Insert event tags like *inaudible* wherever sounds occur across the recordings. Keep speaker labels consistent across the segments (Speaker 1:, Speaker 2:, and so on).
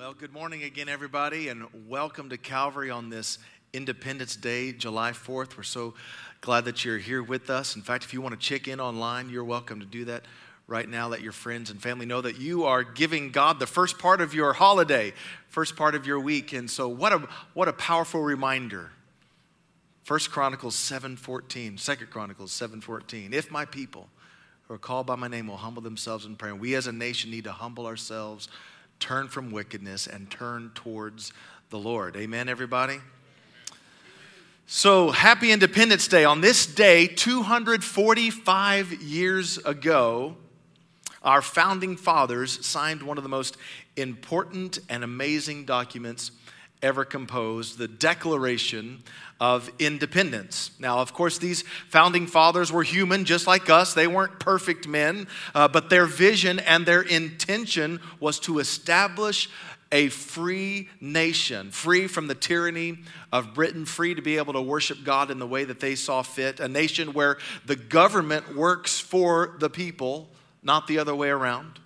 Speaker 1: Well, good morning again, everybody, and welcome to Calvary on this Independence Day, July 4th. We're so glad that you're here with us. In fact, if you want to check in online, you're welcome to do that right now. Let your friends and family know that you are giving God the first part of your holiday, first part of your week. And so, what a, what a powerful reminder. First Chronicles 7:14, Second Chronicles 7:14. If my people who are called by my name will humble themselves in prayer, we as a nation need to humble ourselves turn from wickedness and turn towards the Lord. Amen, everybody? So, happy Independence Day. On this day, 245 years ago, our founding fathers signed one of the most important and amazing documents ever composed the Declaration of independence. Now, of course, these founding fathers were human just like us. They weren't perfect men, uh, but their vision and their intention was to establish a free nation, free from the tyranny of Britain, free to be able to worship God in the way that they saw fit, a nation where the government works for the people, not the other way around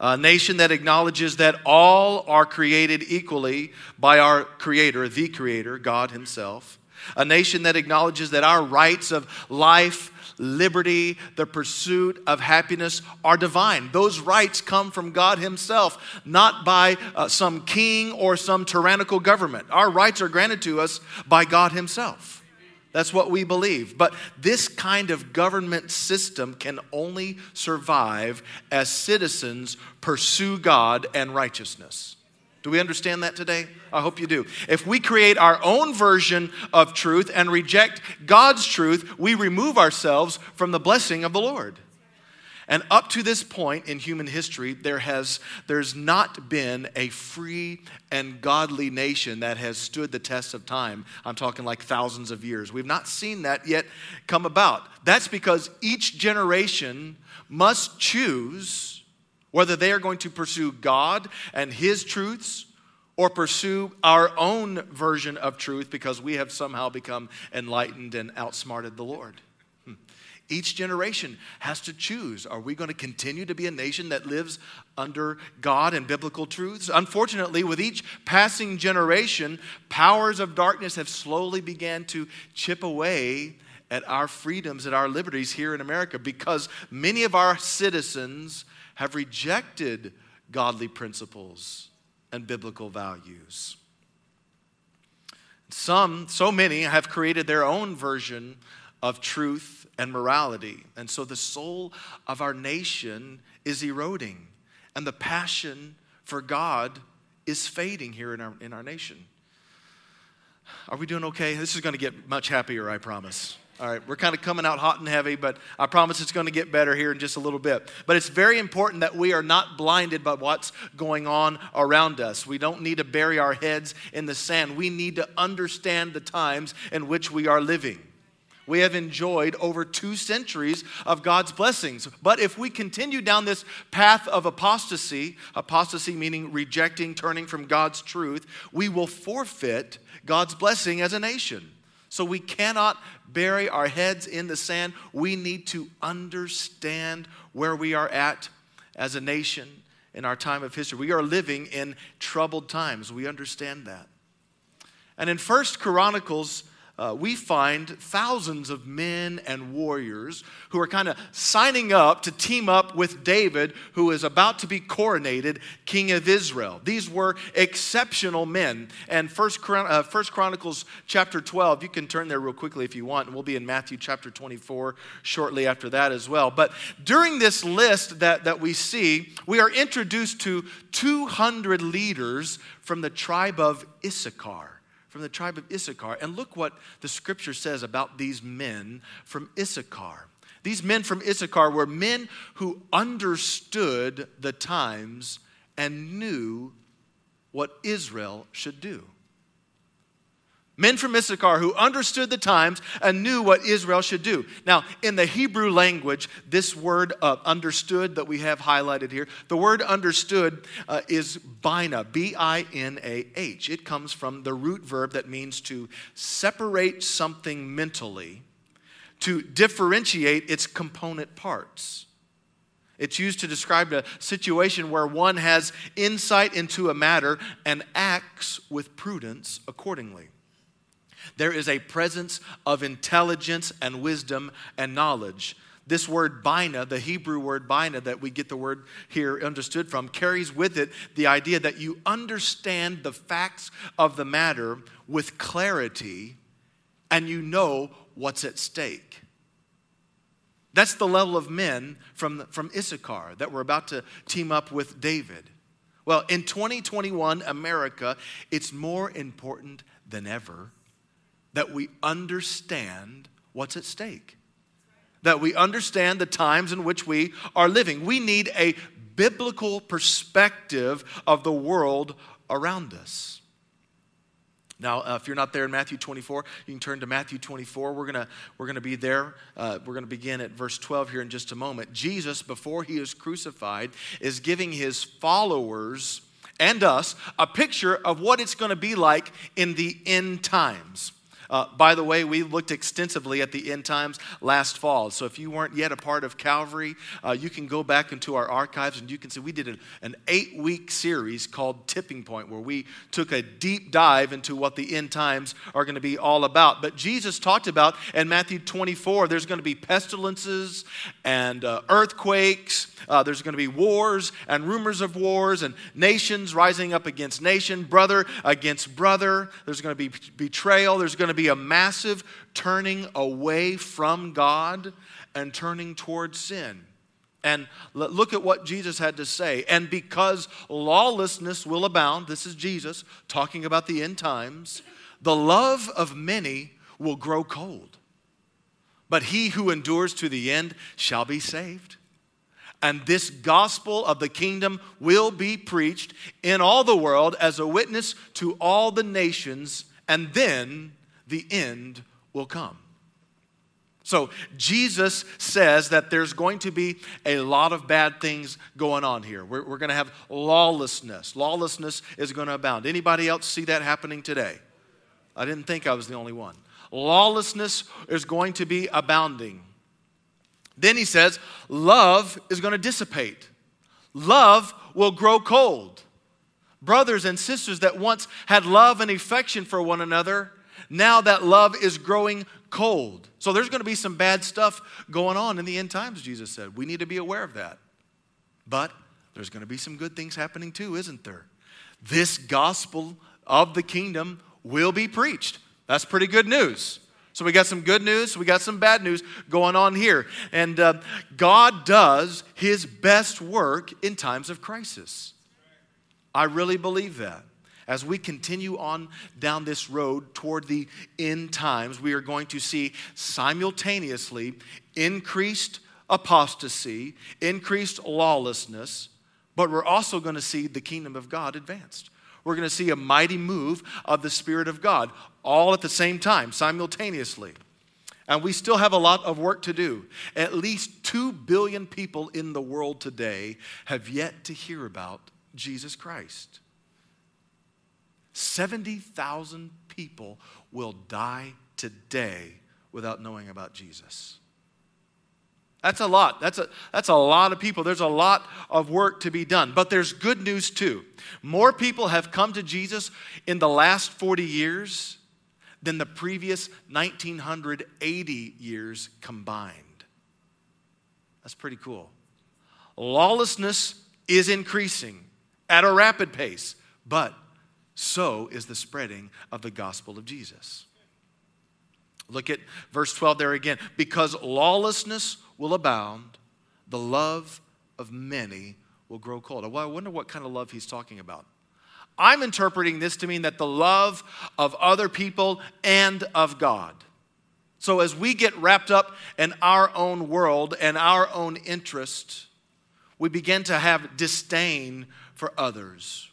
Speaker 1: a nation that acknowledges that all are created equally by our Creator, the Creator, God Himself. A nation that acknowledges that our rights of life, liberty, the pursuit of happiness are divine. Those rights come from God Himself, not by uh, some king or some tyrannical government. Our rights are granted to us by God Himself. That's what we believe. But this kind of government system can only survive as citizens pursue God and righteousness. Do we understand that today? I hope you do. If we create our own version of truth and reject God's truth, we remove ourselves from the blessing of the Lord. And up to this point in human history, there has there's not been a free and godly nation that has stood the test of time. I'm talking like thousands of years. We've not seen that yet come about. That's because each generation must choose whether they are going to pursue God and his truths or pursue our own version of truth because we have somehow become enlightened and outsmarted the Lord. Each generation has to choose are we going to continue to be a nation that lives under God and biblical truths? Unfortunately, with each passing generation, powers of darkness have slowly began to chip away at our freedoms and our liberties here in America because many of our citizens have rejected godly principles and biblical values. Some, so many, have created their own version of truth and morality. And so the soul of our nation is eroding, and the passion for God is fading here in our, in our nation. Are we doing okay? This is going to get much happier, I promise. All right, we're kind of coming out hot and heavy, but I promise it's going to get better here in just a little bit. But it's very important that we are not blinded by what's going on around us. We don't need to bury our heads in the sand. We need to understand the times in which we are living we have enjoyed over two centuries of God's blessings. But if we continue down this path of apostasy, apostasy meaning rejecting, turning from God's truth, we will forfeit God's blessing as a nation. So we cannot bury our heads in the sand. We need to understand where we are at as a nation in our time of history. We are living in troubled times. We understand that. And in First Chronicles uh, we find thousands of men and warriors who are kind of signing up to team up with David, who is about to be coronated king of Israel. These were exceptional men. And First, Chron- uh, First Chronicles chapter 12, you can turn there real quickly if you want, and we'll be in Matthew chapter 24 shortly after that as well. But during this list that, that we see, we are introduced to 200 leaders from the tribe of Issachar from the tribe of Issachar. And look what the scripture says about these men from Issachar. These men from Issachar were men who understood the times and knew what Israel should do men from Issachar who understood the times and knew what Israel should do. Now, in the Hebrew language, this word uh, understood that we have highlighted here, the word understood uh, is binah, B I N A H. It comes from the root verb that means to separate something mentally, to differentiate its component parts. It's used to describe a situation where one has insight into a matter and acts with prudence accordingly. There is a presence of intelligence and wisdom and knowledge. This word binah, the Hebrew word binah that we get the word here understood from, carries with it the idea that you understand the facts of the matter with clarity and you know what's at stake. That's the level of men from, from Issachar that were about to team up with David. Well, in 2021 America, it's more important than ever that we understand what's at stake. That we understand the times in which we are living. We need a biblical perspective of the world around us. Now, uh, if you're not there in Matthew 24, you can turn to Matthew 24. We're going we're gonna be there. Uh, we're going to begin at verse 12 here in just a moment. Jesus, before he is crucified, is giving his followers and us a picture of what it's going to be like in the end times. Uh, by the way, we looked extensively at the end times last fall. So if you weren't yet a part of Calvary, uh, you can go back into our archives and you can see we did an, an eight week series called Tipping Point, where we took a deep dive into what the end times are going to be all about. But Jesus talked about in Matthew 24, there's going to be pestilences and uh, earthquakes, uh, there's going to be wars and rumors of wars and nations rising up against nation, brother against brother. There's going to be betrayal, there's going to be a massive turning away from God and turning towards sin. And look at what Jesus had to say. And because lawlessness will abound, this is Jesus talking about the end times, the love of many will grow cold. But he who endures to the end shall be saved. And this gospel of the kingdom will be preached in all the world as a witness to all the nations, and then the end will come. So, Jesus says that there's going to be a lot of bad things going on here. We're, we're going to have lawlessness. Lawlessness is going to abound. Anybody else see that happening today? I didn't think I was the only one. Lawlessness is going to be abounding. Then he says, love is going to dissipate. Love will grow cold. Brothers and sisters that once had love and affection for one another now that love is growing cold. So there's going to be some bad stuff going on in the end times, Jesus said. We need to be aware of that. But there's going to be some good things happening too, isn't there? This gospel of the kingdom will be preached. That's pretty good news. So we got some good news, we got some bad news going on here. And uh, God does his best work in times of crisis. I really believe that as we continue on down this road toward the end times, we are going to see simultaneously increased apostasy, increased lawlessness, but we're also going to see the kingdom of God advanced. We're going to see a mighty move of the Spirit of God all at the same time, simultaneously. And we still have a lot of work to do. At least 2 billion people in the world today have yet to hear about Jesus Christ. 70,000 people will die today without knowing about Jesus. That's a lot. That's a, that's a lot of people. There's a lot of work to be done. But there's good news too. More people have come to Jesus in the last 40 years than the previous 1980 years combined. That's pretty cool. Lawlessness is increasing at a rapid pace, but so is the spreading of the gospel of Jesus. Look at verse 12 there again. Because lawlessness will abound, the love of many will grow cold. Well, I wonder what kind of love he's talking about. I'm interpreting this to mean that the love of other people and of God. So as we get wrapped up in our own world and our own interest, we begin to have disdain for others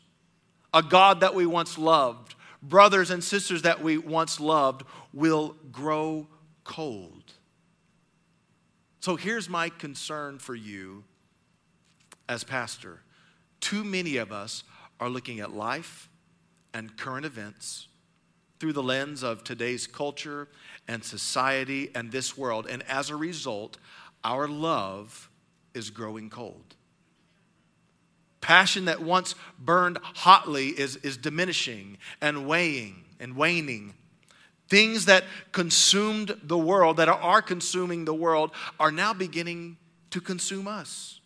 Speaker 1: a God that we once loved, brothers and sisters that we once loved, will grow cold. So here's my concern for you as pastor. Too many of us are looking at life and current events through the lens of today's culture and society and this world. And as a result, our love is growing cold. Passion that once burned hotly is, is diminishing and weighing and waning. Things that consumed the world, that are consuming the world, are now beginning to consume us.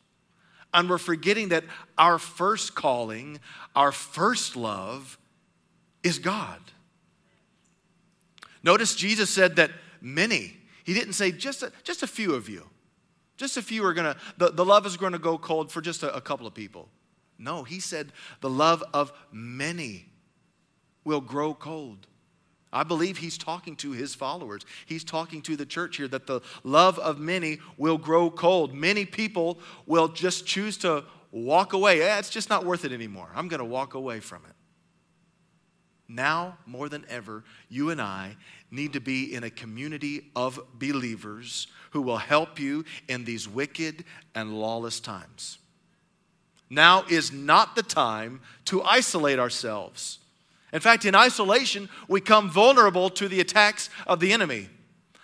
Speaker 1: And we're forgetting that our first calling, our first love, is God. Notice Jesus said that many, he didn't say just a, just a few of you. Just a few are gonna, the, the love is gonna go cold for just a, a couple of people. No, he said the love of many will grow cold. I believe he's talking to his followers. He's talking to the church here that the love of many will grow cold. Many people will just choose to walk away. Eh, it's just not worth it anymore. I'm going to walk away from it. Now, more than ever, you and I need to be in a community of believers who will help you in these wicked and lawless times. Now is not the time to isolate ourselves. In fact, in isolation, we come vulnerable to the attacks of the enemy.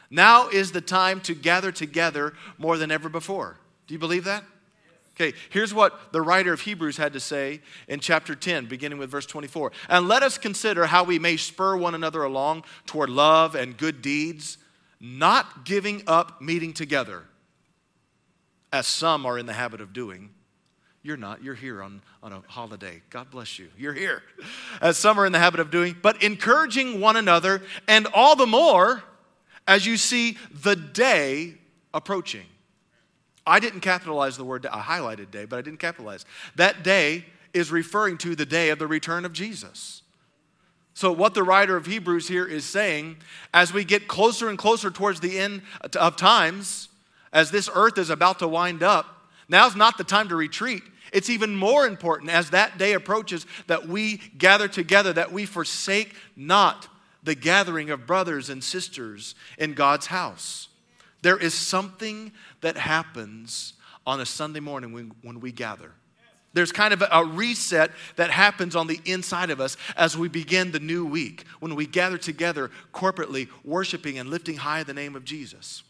Speaker 1: Now is the time to gather together more than ever before. Do you believe that? Okay, here's what the writer of Hebrews had to say in chapter 10, beginning with verse 24. And let us consider how we may spur one another along toward love and good deeds, not giving up meeting together, as some are in the habit of doing you're not. You're here on, on a holiday. God bless you. You're here. As some are in the habit of doing, but encouraging one another, and all the more as you see the day approaching. I didn't capitalize the word, I highlighted day, but I didn't capitalize. That day is referring to the day of the return of Jesus. So, what the writer of Hebrews here is saying, as we get closer and closer towards the end of times, as this earth is about to wind up, now's not the time to retreat. It's even more important as that day approaches that we gather together, that we forsake not the gathering of brothers and sisters in God's house. There is something that happens on a Sunday morning when, when we gather. There's kind of a reset that happens on the inside of us as we begin the new week, when we gather together corporately, worshiping and lifting high the name of Jesus.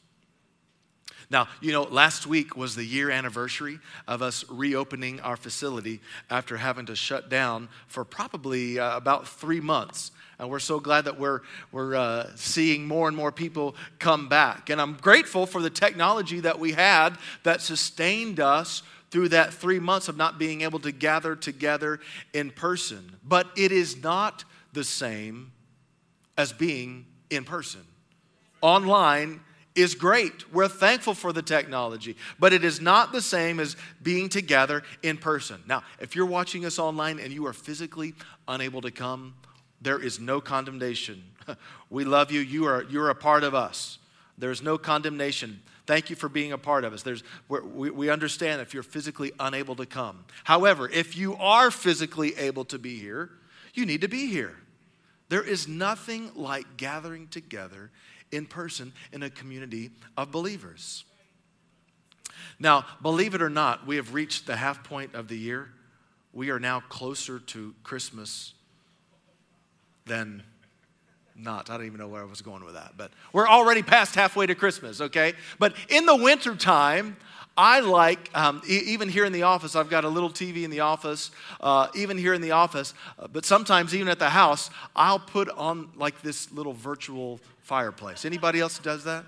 Speaker 1: Now, you know, last week was the year anniversary of us reopening our facility after having to shut down for probably uh, about three months. And we're so glad that we're, we're uh, seeing more and more people come back. And I'm grateful for the technology that we had that sustained us through that three months of not being able to gather together in person. But it is not the same as being in person. Online is great. We're thankful for the technology, but it is not the same as being together in person. Now, if you're watching us online and you are physically unable to come, there is no condemnation. *laughs* we love you. You are, you're a part of us. There's no condemnation. Thank you for being a part of us. There's, we, we understand if you're physically unable to come. However, if you are physically able to be here, you need to be here. There is nothing like gathering together in person in a community of believers. Now, believe it or not, we have reached the half point of the year. We are now closer to Christmas than not. I don't even know where I was going with that, but we're already past halfway to Christmas, okay? But in the wintertime, I like, um, e- even here in the office, I've got a little TV in the office, uh, even here in the office, uh, but sometimes even at the house, I'll put on like this little virtual fireplace. Anybody else does that?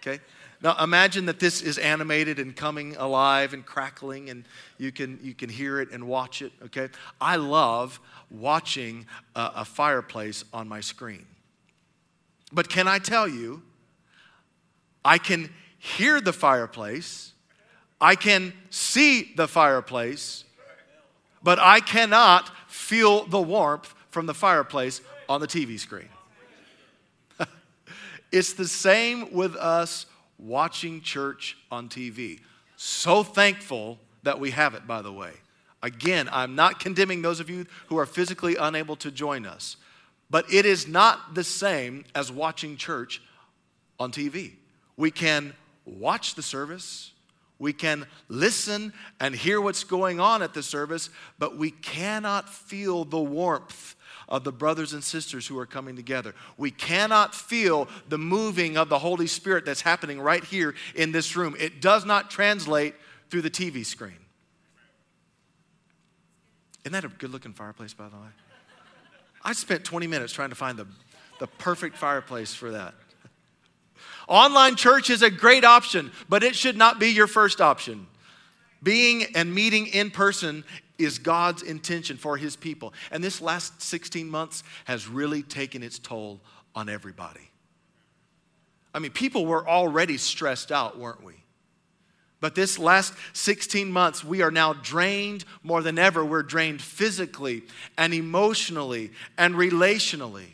Speaker 1: Okay. Now imagine that this is animated and coming alive and crackling, and you can, you can hear it and watch it, okay? I love watching a, a fireplace on my screen. But can I tell you, I can hear the fireplace I can see the fireplace, but I cannot feel the warmth from the fireplace on the TV screen. *laughs* it's the same with us watching church on TV. So thankful that we have it, by the way. Again, I'm not condemning those of you who are physically unable to join us, but it is not the same as watching church on TV. We can watch the service, we can listen and hear what's going on at the service, but we cannot feel the warmth of the brothers and sisters who are coming together. We cannot feel the moving of the Holy Spirit that's happening right here in this room. It does not translate through the TV screen. Isn't that a good looking fireplace, by the way? I spent 20 minutes trying to find the, the perfect fireplace for that. *laughs* Online church is a great option, but it should not be your first option. Being and meeting in person is God's intention for his people. And this last 16 months has really taken its toll on everybody. I mean, people were already stressed out, weren't we? But this last 16 months, we are now drained more than ever. We're drained physically and emotionally and relationally.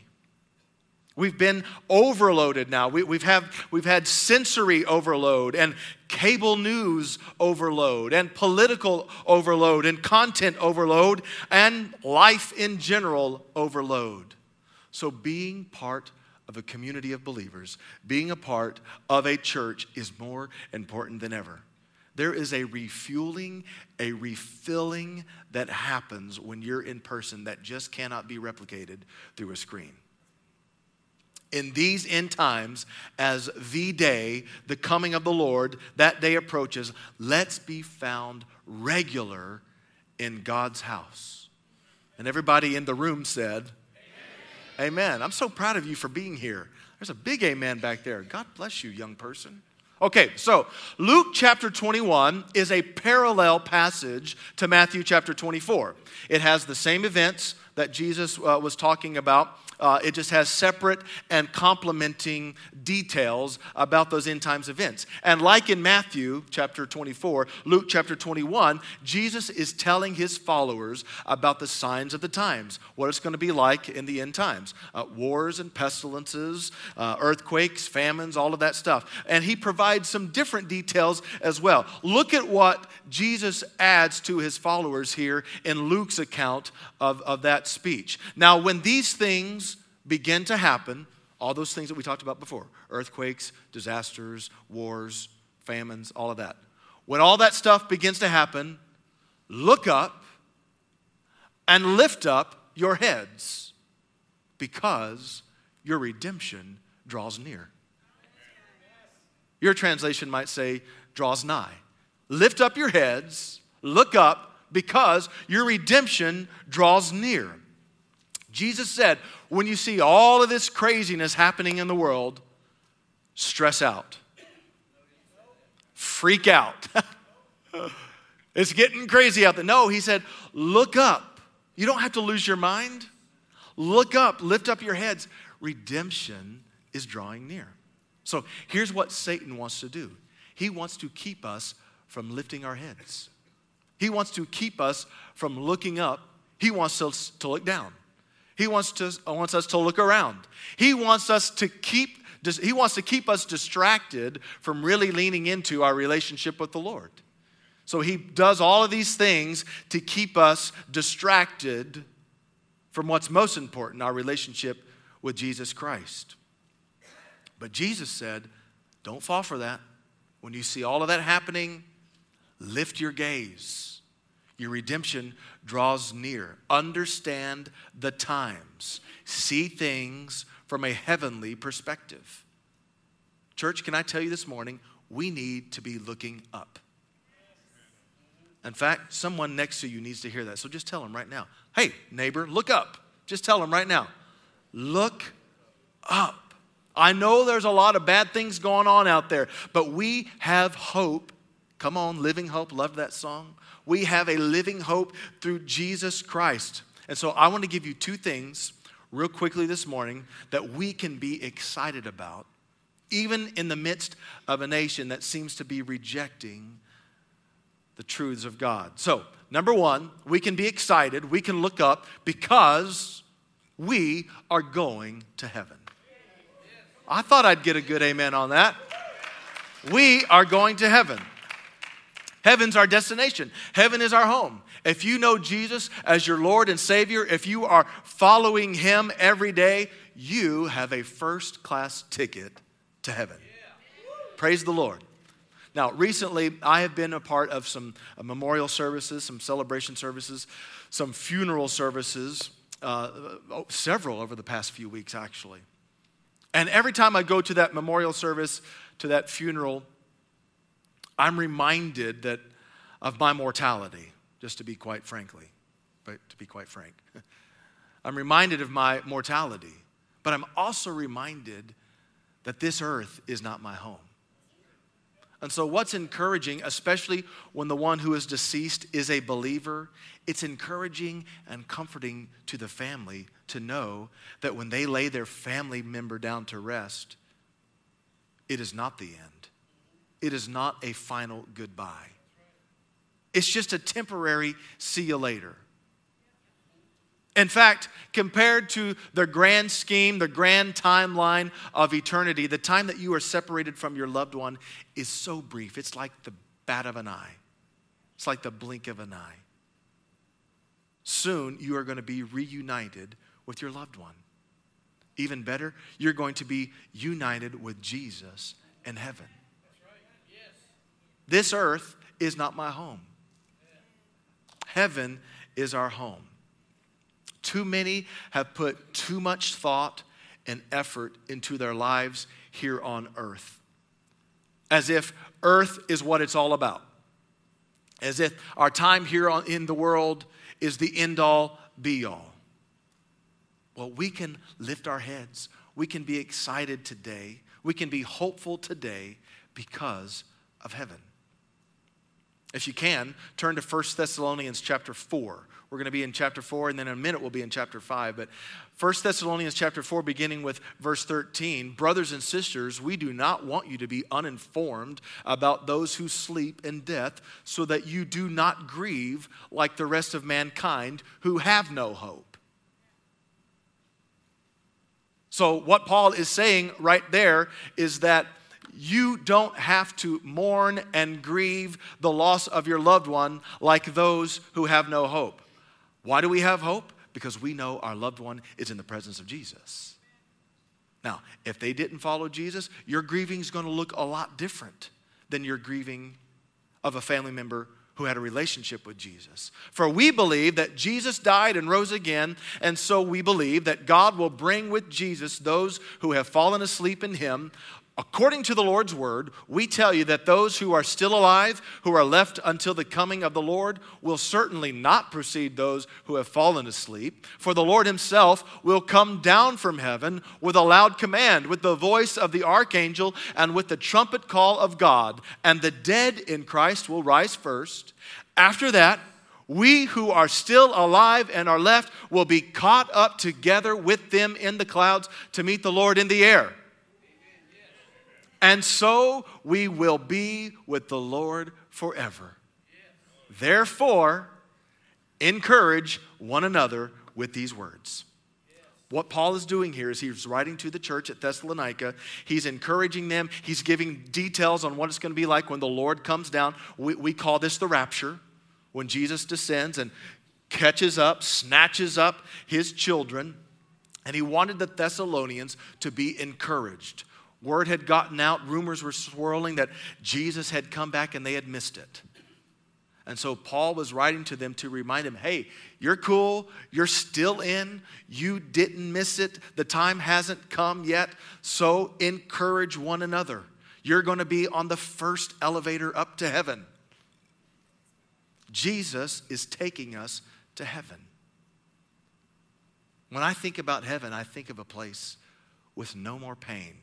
Speaker 1: We've been overloaded now. We, have have, we've had sensory overload and cable news overload and political overload and content overload and life in general overload. So, being part of a community of believers, being a part of a church is more important than ever. There is a refueling, a refilling that happens when you're in person that just cannot be replicated through a screen in these end times as the day, the coming of the Lord, that day approaches, let's be found regular in God's house. And everybody in the room said, Amen. amen. I'm so proud of you for being here. There's a big amen back there. God bless you, young person. Okay, so Luke chapter 21 is a parallel passage to Matthew chapter 24. It has the same events that Jesus uh, was talking about uh, it just has separate and complementing details about those end times events. And like in Matthew chapter 24, Luke chapter 21, Jesus is telling his followers about the signs of the times, what it's going to be like in the end times uh, wars and pestilences, uh, earthquakes, famines, all of that stuff. And he provides some different details as well. Look at what Jesus adds to his followers here in Luke's account of, of that speech. Now, when these things begin to happen, all those things that we talked about before earthquakes, disasters, wars, famines, all of that. When all that stuff begins to happen, look up and lift up your heads because your redemption draws near. Your translation might say, draws nigh. Lift up your heads, look up, because your redemption draws near. Jesus said, when you see all of this craziness happening in the world, stress out, freak out. *laughs* it's getting crazy out there. No, he said, look up. You don't have to lose your mind. Look up, lift up your heads. Redemption is drawing near. So here's what Satan wants to do he wants to keep us from lifting our heads. He wants to keep us from looking up. He wants us to look down. He wants, to, uh, wants us to look around. He wants us to keep he wants to keep us distracted from really leaning into our relationship with the Lord. So he does all of these things to keep us distracted from what's most important, our relationship with Jesus Christ. But Jesus said, don't fall for that. When you see all of that happening, Lift your gaze. Your redemption draws near. Understand the times. See things from a heavenly perspective. Church, can I tell you this morning, we need to be looking up. In fact, someone next to you needs to hear that. So just tell them right now hey, neighbor, look up. Just tell them right now look up. I know there's a lot of bad things going on out there, but we have hope Come on, Living Hope. Love that song. We have a living hope through Jesus Christ. And so I want to give you two things real quickly this morning that we can be excited about, even in the midst of a nation that seems to be rejecting the truths of God. So, number one, we can be excited, we can look up because we are going to heaven. I thought I'd get a good amen on that. We are going to heaven. Heaven's our destination, heaven is our home. If you know Jesus as your Lord and Savior, if you are following Him every day, you have a first class ticket to heaven. Praise the Lord. Now, recently, I have been a part of some uh, memorial services, some celebration services, some funeral services, uh, oh, several over the past few weeks, actually. And every time I go to that memorial service, to that funeral, I'm reminded that of my mortality, just to be quite frankly, but to be quite frank. *laughs* I'm reminded of my mortality, but I'm also reminded that this earth is not my home. And so, what's encouraging, especially when the one who is deceased is a believer, it's encouraging and comforting to the family to know that when they lay their family member down to rest, it is not the end. It is not a final goodbye. It's just a temporary see you later. In fact, compared to the grand scheme, the grand timeline of eternity, the time that you are separated from your loved one is so brief. It's like the bat of an eye, it's like the blink of an eye. Soon you are going to be reunited with your loved one. Even better, you're going to be united with Jesus in heaven. This earth is not my home, heaven is our home. Too many have put too much thought and effort into their lives here on earth. As if earth is what it's all about. As if our time here on, in the world is the end all be all. Well, we can lift our heads. We can be excited today. We can be hopeful today because of heaven. If you can, turn to 1 Thessalonians chapter 4. We're going to be in chapter 4, and then in a minute we'll be in chapter 5. But 1 Thessalonians chapter 4, beginning with verse 13 Brothers and sisters, we do not want you to be uninformed about those who sleep in death, so that you do not grieve like the rest of mankind who have no hope. So, what Paul is saying right there is that you don't have to mourn and grieve the loss of your loved one like those who have no hope. Why do we have hope? Because we know our loved one is in the presence of Jesus. Now, if they didn't follow Jesus, your grieving is going to look a lot different than your grieving of a family member who had a relationship with Jesus. For we believe that Jesus died and rose again, and so we believe that God will bring with Jesus those who have fallen asleep in him. According to the Lord's word, we tell you that those who are still alive, who are left until the coming of the Lord, will certainly not precede those who have fallen asleep. For the Lord himself will come down from heaven with a loud command, with the voice of the archangel, and with the trumpet call of God. And the dead in Christ will rise first. After that, we who are still alive and are left will be caught up together with them in the clouds to meet the Lord in the air. And so we will be with the Lord forever. Therefore, encourage one another with these words. What Paul is doing here is he's writing to the church at Thessalonica. He's encouraging them. He's giving details on what it's going to be like when the Lord comes down. We, we call this the rapture, when Jesus descends and catches up, snatches up his children. And he wanted the Thessalonians to be encouraged. Word had gotten out, rumors were swirling that Jesus had come back and they had missed it. And so Paul was writing to them to remind them hey, you're cool, you're still in, you didn't miss it, the time hasn't come yet, so encourage one another. You're going to be on the first elevator up to heaven. Jesus is taking us to heaven. When I think about heaven, I think of a place with no more pain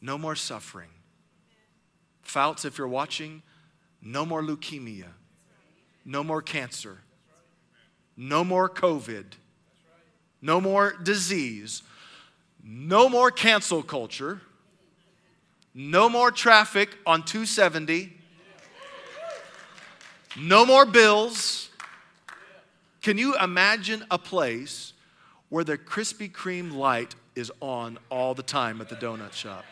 Speaker 1: no more suffering. Fouts, if you're watching, no more leukemia, no more cancer, no more COVID, no more disease, no more cancel culture, no more traffic on 270, no more bills. Can you imagine a place where the Krispy Kreme light is on all the time at the donut shop?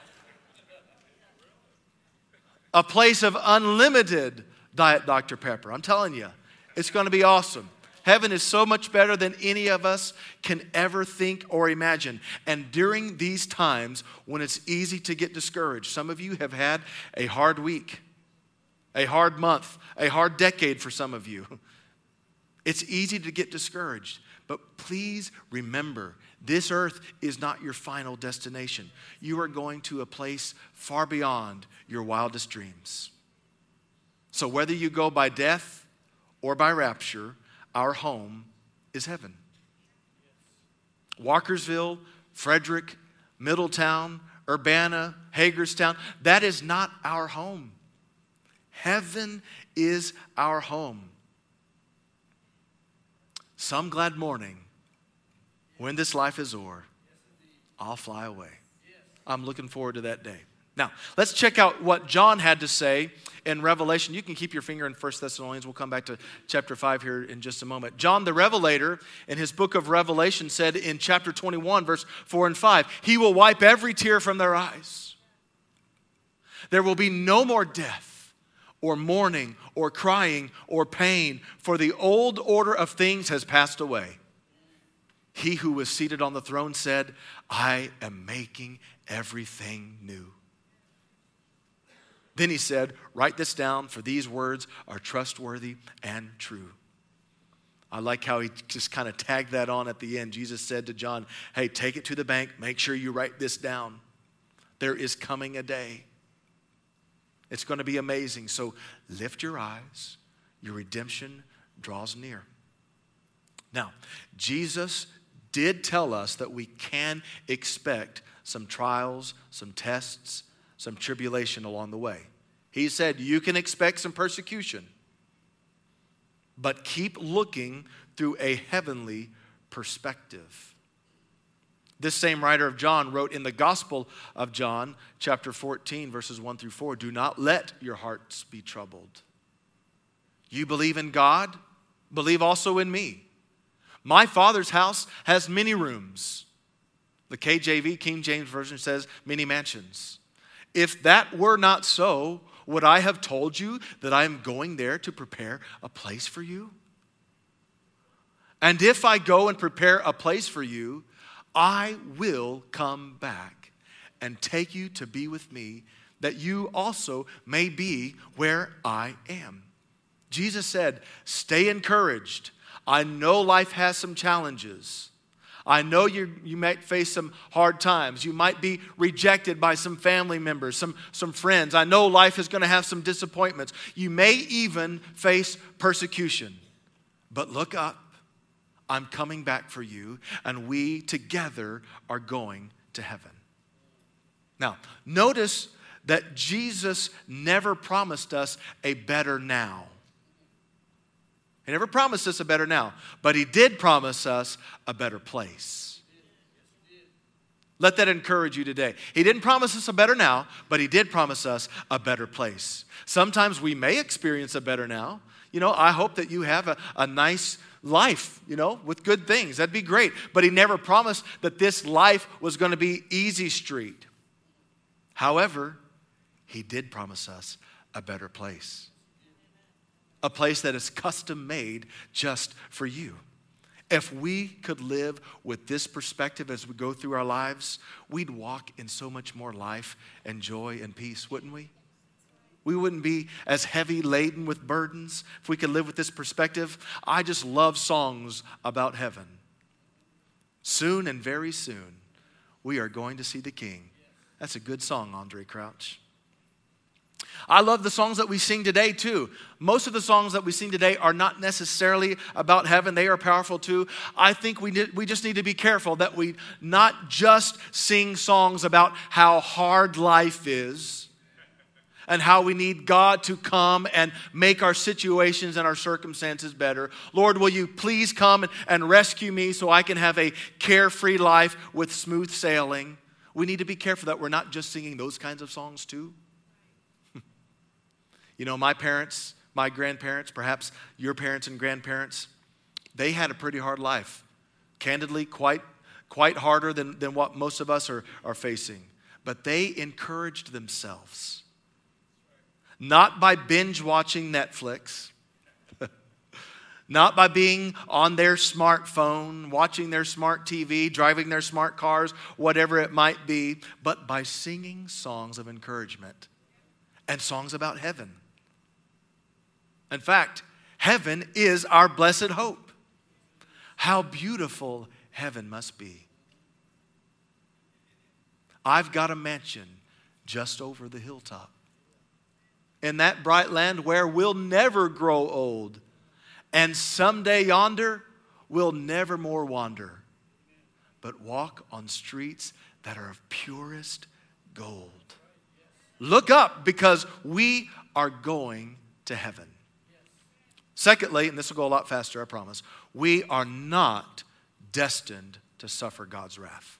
Speaker 1: A place of unlimited Diet Dr. Pepper. I'm telling you, it's going to be awesome. Heaven is so much better than any of us can ever think or imagine. And during these times when it's easy to get discouraged, some of you have had a hard week, a hard month, a hard decade for some of you. It's easy to get discouraged. But please remember, this earth is not your final destination. You are going to a place far beyond your wildest dreams. So whether you go by death or by rapture, our home is heaven. Walkersville, Frederick, Middletown, Urbana, Hagerstown, that is not our home. Heaven is our home. Some glad morning, when this life is o'er, I'll fly away. I'm looking forward to that day. Now, let's check out what John had to say in Revelation. You can keep your finger in 1 Thessalonians. We'll come back to chapter 5 here in just a moment. John the Revelator, in his book of Revelation, said in chapter 21, verse 4 and 5, He will wipe every tear from their eyes. There will be no more death, or mourning, or crying, or pain, for the old order of things has passed away. He who was seated on the throne said, I am making everything new. Then he said, Write this down, for these words are trustworthy and true. I like how he just kind of tagged that on at the end. Jesus said to John, Hey, take it to the bank, make sure you write this down. There is coming a day. It's going to be amazing. So lift your eyes, your redemption draws near. Now, Jesus did tell us that we can expect some trials, some tests, some tribulation along the way. He said, You can expect some persecution, but keep looking through a heavenly perspective. This same writer of John wrote in the Gospel of John, chapter 14, verses 1 through 4 Do not let your hearts be troubled. You believe in God, believe also in me. My Father's house has many rooms. The KJV, King James Version, says many mansions. If that were not so, would I have told you that I am going there to prepare a place for you? And if I go and prepare a place for you, I will come back and take you to be with me, that you also may be where I am. Jesus said, Stay encouraged. I know life has some challenges. I know you, you might face some hard times. You might be rejected by some family members, some, some friends. I know life is going to have some disappointments. You may even face persecution. But look up. I'm coming back for you, and we together are going to heaven. Now, notice that Jesus never promised us a better now. He never promised us a better now, but He did promise us a better place. Let that encourage you today. He didn't promise us a better now, but He did promise us a better place. Sometimes we may experience a better now. You know, I hope that you have a, a nice life, you know, with good things. That'd be great. But He never promised that this life was going to be easy street. However, He did promise us a better place a place that is custom made just for you. If we could live with this perspective as we go through our lives, we'd walk in so much more life and joy and peace, wouldn't we? We wouldn't be as heavy laden with burdens if we could live with this perspective. I just love songs about heaven. Soon and very soon, we are going to see the King. That's a good song, Andraé Crouch. I love the songs that we sing today too. Most of the songs that we sing today are not necessarily about heaven, they are powerful too. I think we, need, we just need to be careful that we not just sing songs about how hard life is and how we need God to come and make our situations and our circumstances better. Lord, will you please come and rescue me so I can have a carefree life with smooth sailing? We need to be careful that we're not just singing those kinds of songs too. *laughs* You know, my parents, my grandparents, perhaps your parents and grandparents, they had a pretty hard life. Candidly, quite, quite harder than, than what most of us are, are facing. But they encouraged themselves. Not by binge watching Netflix, *laughs* not by being on their smartphone, watching their smart TV, driving their smart cars, whatever it might be, but by singing songs of encouragement and songs about heaven. In fact, heaven is our blessed hope. How beautiful heaven must be. I've got a mansion just over the hilltop. In that bright land where we'll never grow old. And someday yonder, we'll never more wander, but walk on streets that are of purest gold. Look up because we are going to heaven. Secondly, and this will go a lot faster, I promise, we are not destined to suffer God's wrath.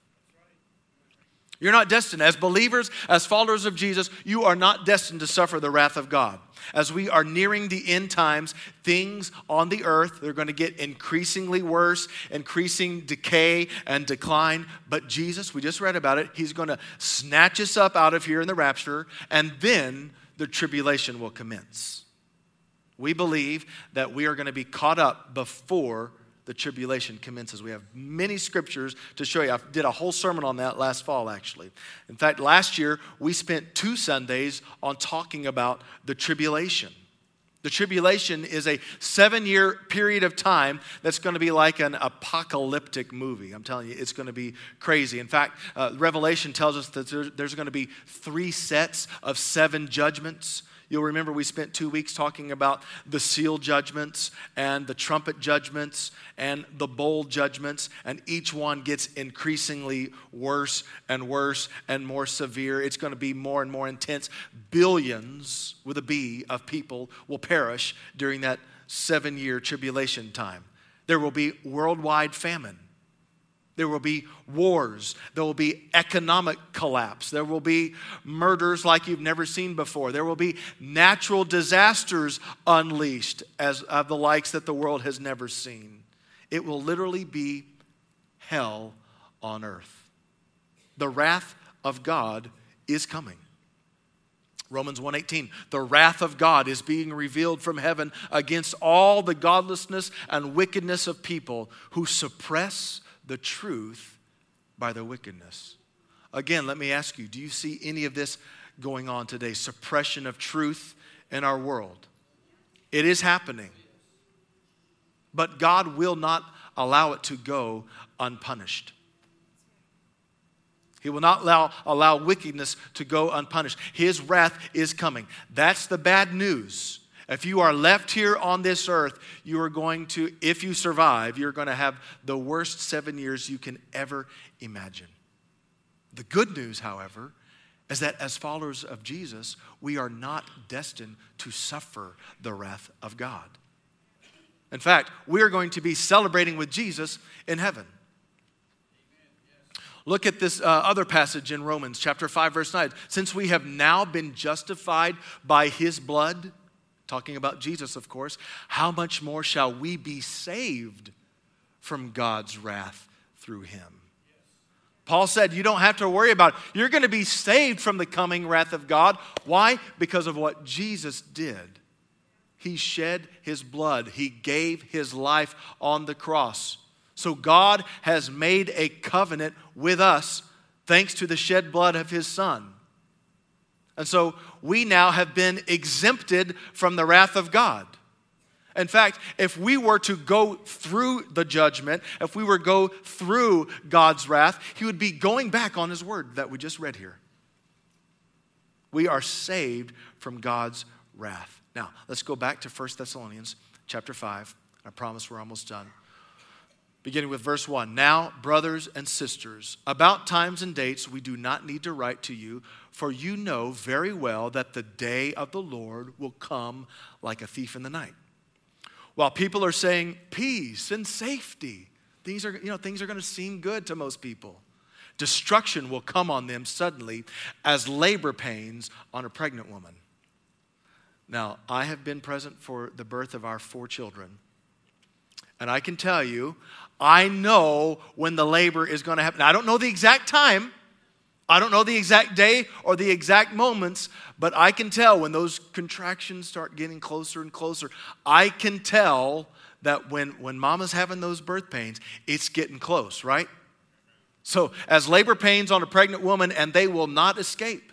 Speaker 1: You're not destined. As believers, as followers of Jesus, you are not destined to suffer the wrath of God. As we are nearing the end times, things on the earth, they're going to get increasingly worse, increasing decay and decline. But Jesus, we just read about it, He's going to snatch us up out of here in the rapture, and then the tribulation will commence. We believe that we are going to be caught up before the tribulation commences. We have many scriptures to show you. I did a whole sermon on that last fall, actually. In fact, last year we spent two Sundays on talking about the tribulation. The tribulation is a seven year period of time that's going to be like an apocalyptic movie. I'm telling you, it's going to be crazy. In fact, uh, Revelation tells us that there's going to be three sets of seven judgments. You'll remember we spent two weeks talking about the seal judgments and the trumpet judgments and the bowl judgments, and each one gets increasingly worse and worse and more severe. It's going to be more and more intense. Billions, with a B, of people will perish during that seven year tribulation time. There will be worldwide famine. There will be wars. There will be economic collapse. There will be murders like you've never seen before. There will be natural disasters unleashed as of the likes that the world has never seen. It will literally be hell on earth. The wrath of God is coming. Romans 1:18 The wrath of God is being revealed from heaven against all the godlessness and wickedness of people who suppress the truth by their wickedness. Again, let me ask you do you see any of this going on today? Suppression of truth in our world. It is happening. But God will not allow it to go unpunished. He will not allow, allow wickedness to go unpunished. His wrath is coming. That's the bad news. If you are left here on this earth, you are going to, if you survive, you're going to have the worst seven years you can ever imagine. The good news, however, is that as followers of Jesus, we are not destined to suffer the wrath of God. In fact, we are going to be celebrating with Jesus in heaven. Look at this uh, other passage in Romans chapter 5 verse 9. Since we have now been justified by his blood, talking about Jesus, of course, how much more shall we be saved from God's wrath through him? Paul said, You don't have to worry about it. You're going to be saved from the coming wrath of God. Why? Because of what Jesus did. He shed his blood, he gave his life on the cross. So God has made a covenant with us thanks to the shed blood of his son. And so we now have been exempted from the wrath of God. In fact, if we were to go through the judgment, if we were to go through God's wrath, he would be going back on his word that we just read here. We are saved from God's wrath. Now, let's go back to 1 Thessalonians chapter 5. I promise we're almost done beginning with verse 1. Now, brothers and sisters, about times and dates we do not need to write to you, for you know very well that the day of the Lord will come like a thief in the night. While people are saying peace and safety, things are, you know, things are going to seem good to most people. Destruction will come on them suddenly as labor pains on a pregnant woman. Now, I have been present for the birth of our four children. And I can tell you, I know when the labor is going to happen. I don't know the exact time. I don't know the exact day or the exact moments, but I can tell when those contractions start getting closer and closer. I can tell that when, when mama's having those birth pains, it's getting close, right? So, as labor pains on a pregnant woman, and they will not escape.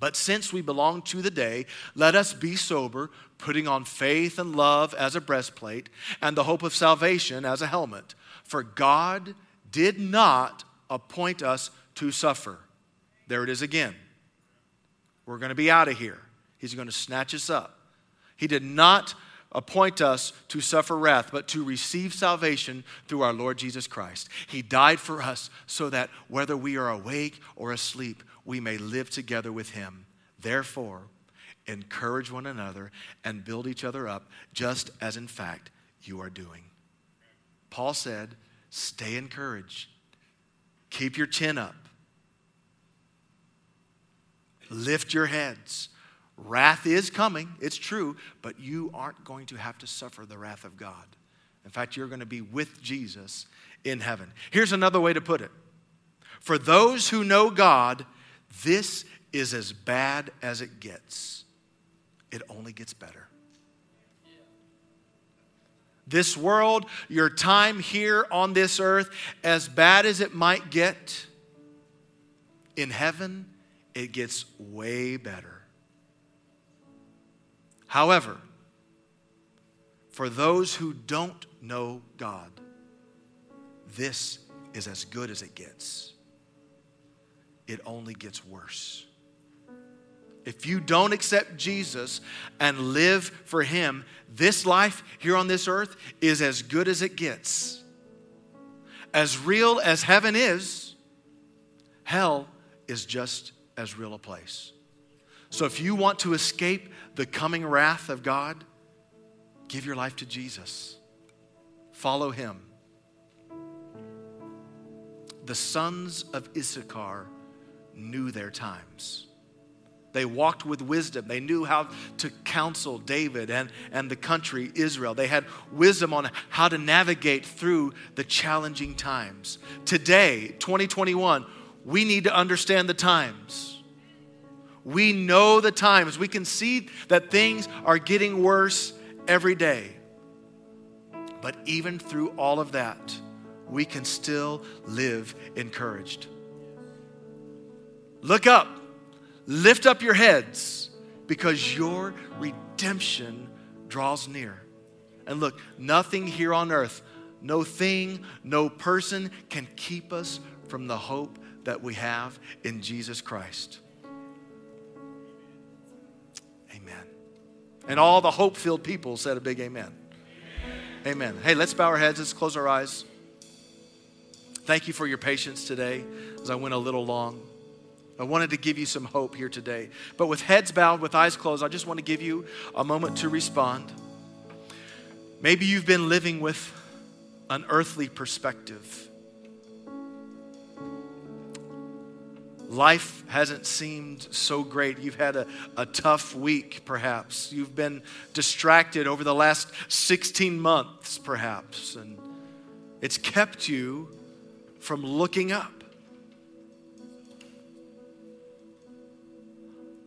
Speaker 1: But since we belong to the day, let us be sober, putting on faith and love as a breastplate, and the hope of salvation as a helmet. For God did not appoint us to suffer. There it is again. We're going to be out of here. He's going to snatch us up. He did not appoint us to suffer wrath, but to receive salvation through our Lord Jesus Christ. He died for us so that whether we are awake or asleep, we may live together with Him. Therefore, encourage one another and build each other up, just as in fact you are doing. Paul said, Stay encouraged, keep your chin up, lift your heads. Wrath is coming, it's true, but you aren't going to have to suffer the wrath of God. In fact, you're going to be with Jesus in heaven. Here's another way to put it For those who know God, this is as bad as it gets, it only gets better. This world, your time here on this earth, as bad as it might get, in heaven, it gets way better. However, for those who don't know God, this is as good as it gets. It only gets worse. If you don't accept Jesus and live for Him, this life here on this earth is as good as it gets. As real as heaven is, hell is just as real a place. So if you want to escape the coming wrath of God, give your life to Jesus. Follow him. The sons of Issachar knew their times. They walked with wisdom. They knew how to counsel David and, and the country, Israel. They had wisdom on how to navigate through the challenging times. Today, 2021, we need to understand the times. We know the times. We can see that things are getting worse every day. But even through all of that, we can still live encouraged. Look up, lift up your heads, because your redemption draws near. And look, nothing here on earth, no thing, no person can keep us from the hope that we have in Jesus Christ. Amen. And all the hope filled people said a big amen. amen. Amen. Hey, let's bow our heads, let's close our eyes. Thank you for your patience today as I went a little long. I wanted to give you some hope here today. But with heads bowed, with eyes closed, I just want to give you a moment to respond. Maybe you've been living with an earthly perspective. life hasn't seemed so great. You've had a, a tough week, perhaps. You've been distracted over the last 16 months, perhaps, and it's kept you from looking up.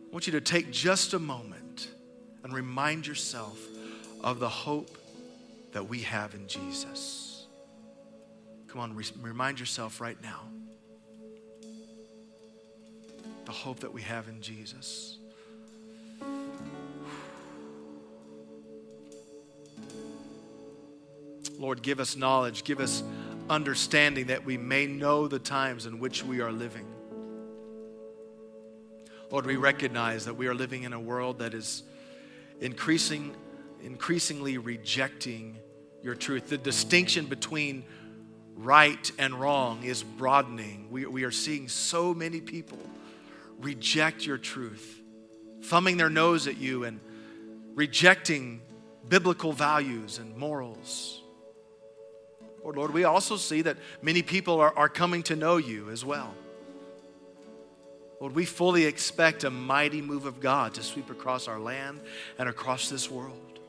Speaker 1: I want you to take just a moment and remind yourself of the hope that we have in Jesus. Come on, re- remind yourself right now the hope that we have in Jesus. Lord, give us knowledge, give us understanding that we may know the times in which we are living. Lord, we recognize that we are living in a world that is increasing, increasingly rejecting your truth. The distinction between right and wrong is broadening. We, we are seeing so many people reject your truth, thumbing their nose at you and rejecting biblical values and morals. Lord, Lord, we also see that many people are, are coming to know you as well. Lord, we fully expect a mighty move of God to sweep across our land and across this world.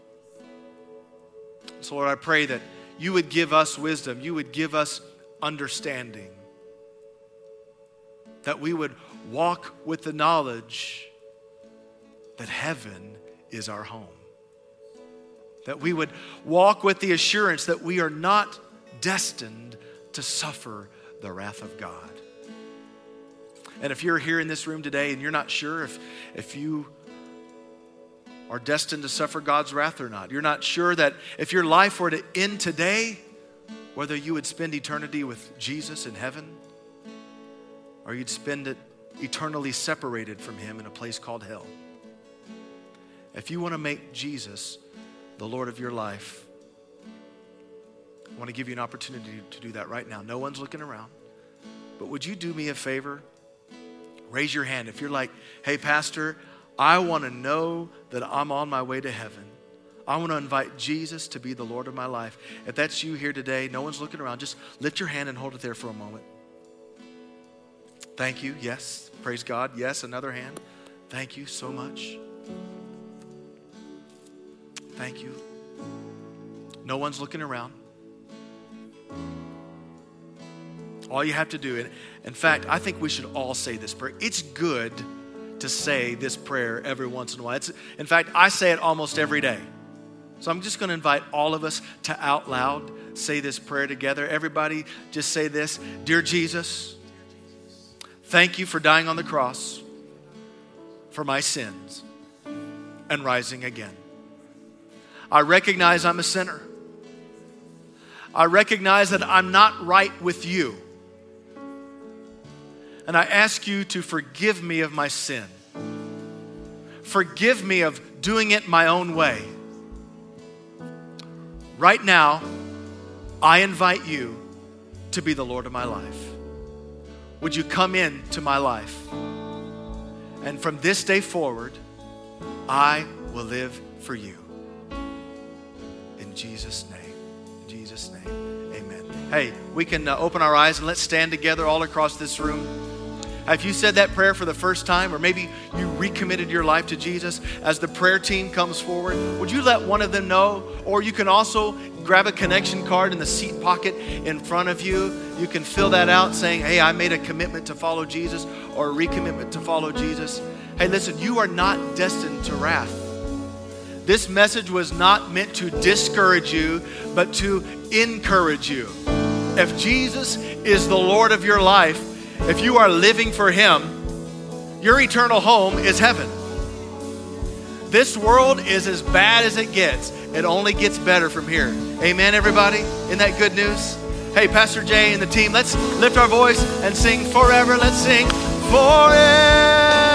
Speaker 1: So, Lord, I pray that you would give us wisdom, you would give us understanding, that we would walk with the knowledge that heaven is our home. That we would walk with the assurance that we are not destined to suffer the wrath of God. And if you're here in this room today and you're not sure if, if you are destined to suffer God's wrath or not, you're not sure that if your life were to end today, whether you would spend eternity with Jesus in heaven or you'd spend it eternally separated from Him in a place called hell. If you want to make Jesus the Lord of your life, I want to give you an opportunity to do that right now. No one's looking around. But would you do me a favor? Raise your hand if you're like, hey, Pastor, I want to know that I'm on my way to heaven. I want to invite Jesus to be the Lord of my life. If that's you here today, no one's looking around, just lift your hand and hold it there for a moment. Thank you. Yes. Praise God. Yes. Another hand. Thank you so much. Thank you. No one's looking around. All you have to do, and in fact, I think we should all say this prayer. It's good to say this prayer every once in a while. It's, in fact, I say it almost every day. So I'm just going to invite all of us to out loud say this prayer together. Everybody, just say this Dear Jesus, thank you for dying on the cross for my sins and rising again. I recognize I'm a sinner. I recognize that I'm not right with you. And I ask you to forgive me of my sin. Forgive me of doing it my own way. Right now, I invite you to be the Lord of my life. Would you come into my life? And from this day forward, I will live for you. In Jesus' name. In Jesus' name. Amen. Hey, we can uh, open our eyes and let's stand together all across this room. If you said that prayer for the first time, or maybe you recommitted your life to Jesus, as the prayer team comes forward, would you let one of them know? Or you can also grab a connection card in the seat pocket in front of you. You can fill that out saying, Hey, I made a commitment to follow Jesus, or a recommitment to follow Jesus. Hey, listen, you are not destined to wrath. This message was not meant to discourage you, but to encourage you. If Jesus is the Lord of your life, if you are living for Him, your eternal home is heaven. This world is as bad as it gets. It only gets better from here. Amen, everybody? Isn't that good news? Hey, Pastor Jay and the team, let's lift our voice and sing forever. Let's sing forever.